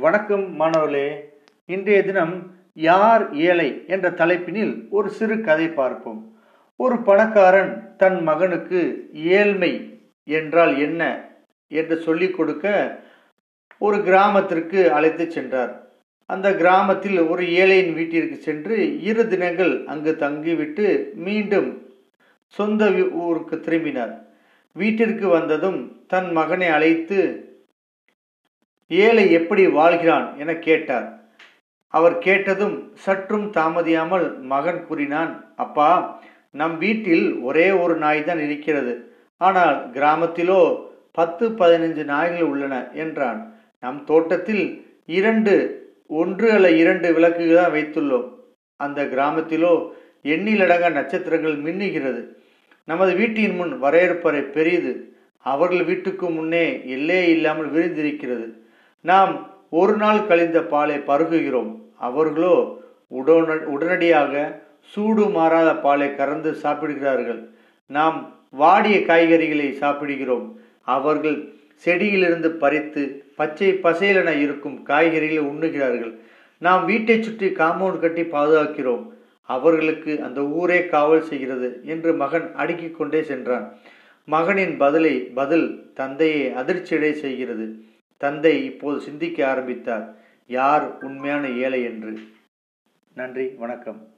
வணக்கம் மாணவர்களே. இன்றைய தினம் யார் ஏழை என்ற தலைப்பினில் ஒரு சிறு கதை பார்ப்போம். ஒரு பணக்காரன் தன் மகனுக்கு ஏழ்மை என்றால் என்ன என்று சொல்லிக் கொடுக்க ஒரு கிராமத்திற்கு அழைத்து சென்றார். அந்த கிராமத்தில் ஒரு ஏழையின் வீட்டிற்கு சென்று இரு தினங்கள் அங்கு தங்கிவிட்டு மீண்டும் சொந்த ஊருக்கு திரும்பினார். வீட்டிற்கு வந்ததும் தன் மகனை அழைத்து ஏழை எப்படி வாழ்கிறான் என கேட்டார். அவர் கேட்டதும் சற்றும் தாமதியாமல் மகன் கூறினான் அப்பா நம் வீட்டில் ஒரே ஒரு நாய் தான் இருக்கிறது. ஆனால் கிராமத்திலோ பத்து பதினைஞ்சு நாய்கள் உள்ளன என்றான். நம் தோட்டத்தில் இரண்டு ஒன்று அல்ல இரண்டு விளக்குகள் தான் வைத்துள்ளோம். அந்த கிராமத்திலோ எண்ணிலடங்க நட்சத்திரங்கள் மின்னுகிறது. நமது வீட்டின் முன் வரையறுப்பறை பெரியது. அவர்கள் வீட்டுக்கு முன்னே எல்லே இல்லாமல் விரிந்திருக்கிறது. நாம் ஒரு நாள் கழிந்த பாலை பருகுகிறோம். அவர்களோ உடன உடனடியாக சூடு மாறாத பாலை கறந்து சாப்பிடுகிறார்கள். நாம் வாடிய காய்கறிகளை சாப்பிடுகிறோம். அவர்கள் செடியிலிருந்து பறித்து பச்சை பசேலென இருக்கும் காய்கறிகளை உண்ணுகிறார்கள். நாம் வீட்டை சுற்றி காம்பவுண்ட் கட்டி பாதுகாக்கிறோம். அவர்களுக்கு அந்த ஊரே காவல் செய்கிறது என்று மகன் அடுக்கிக் கொண்டே சென்றான். மகனின் பதிலை பதில் தந்தையை அதிர்ச்சியடை செய்கிறது. தந்தை இப்போது சிந்திக்க ஆரம்பித்தார். யார் உண்மையான ஏழை என்று? நன்றி வணக்கம்.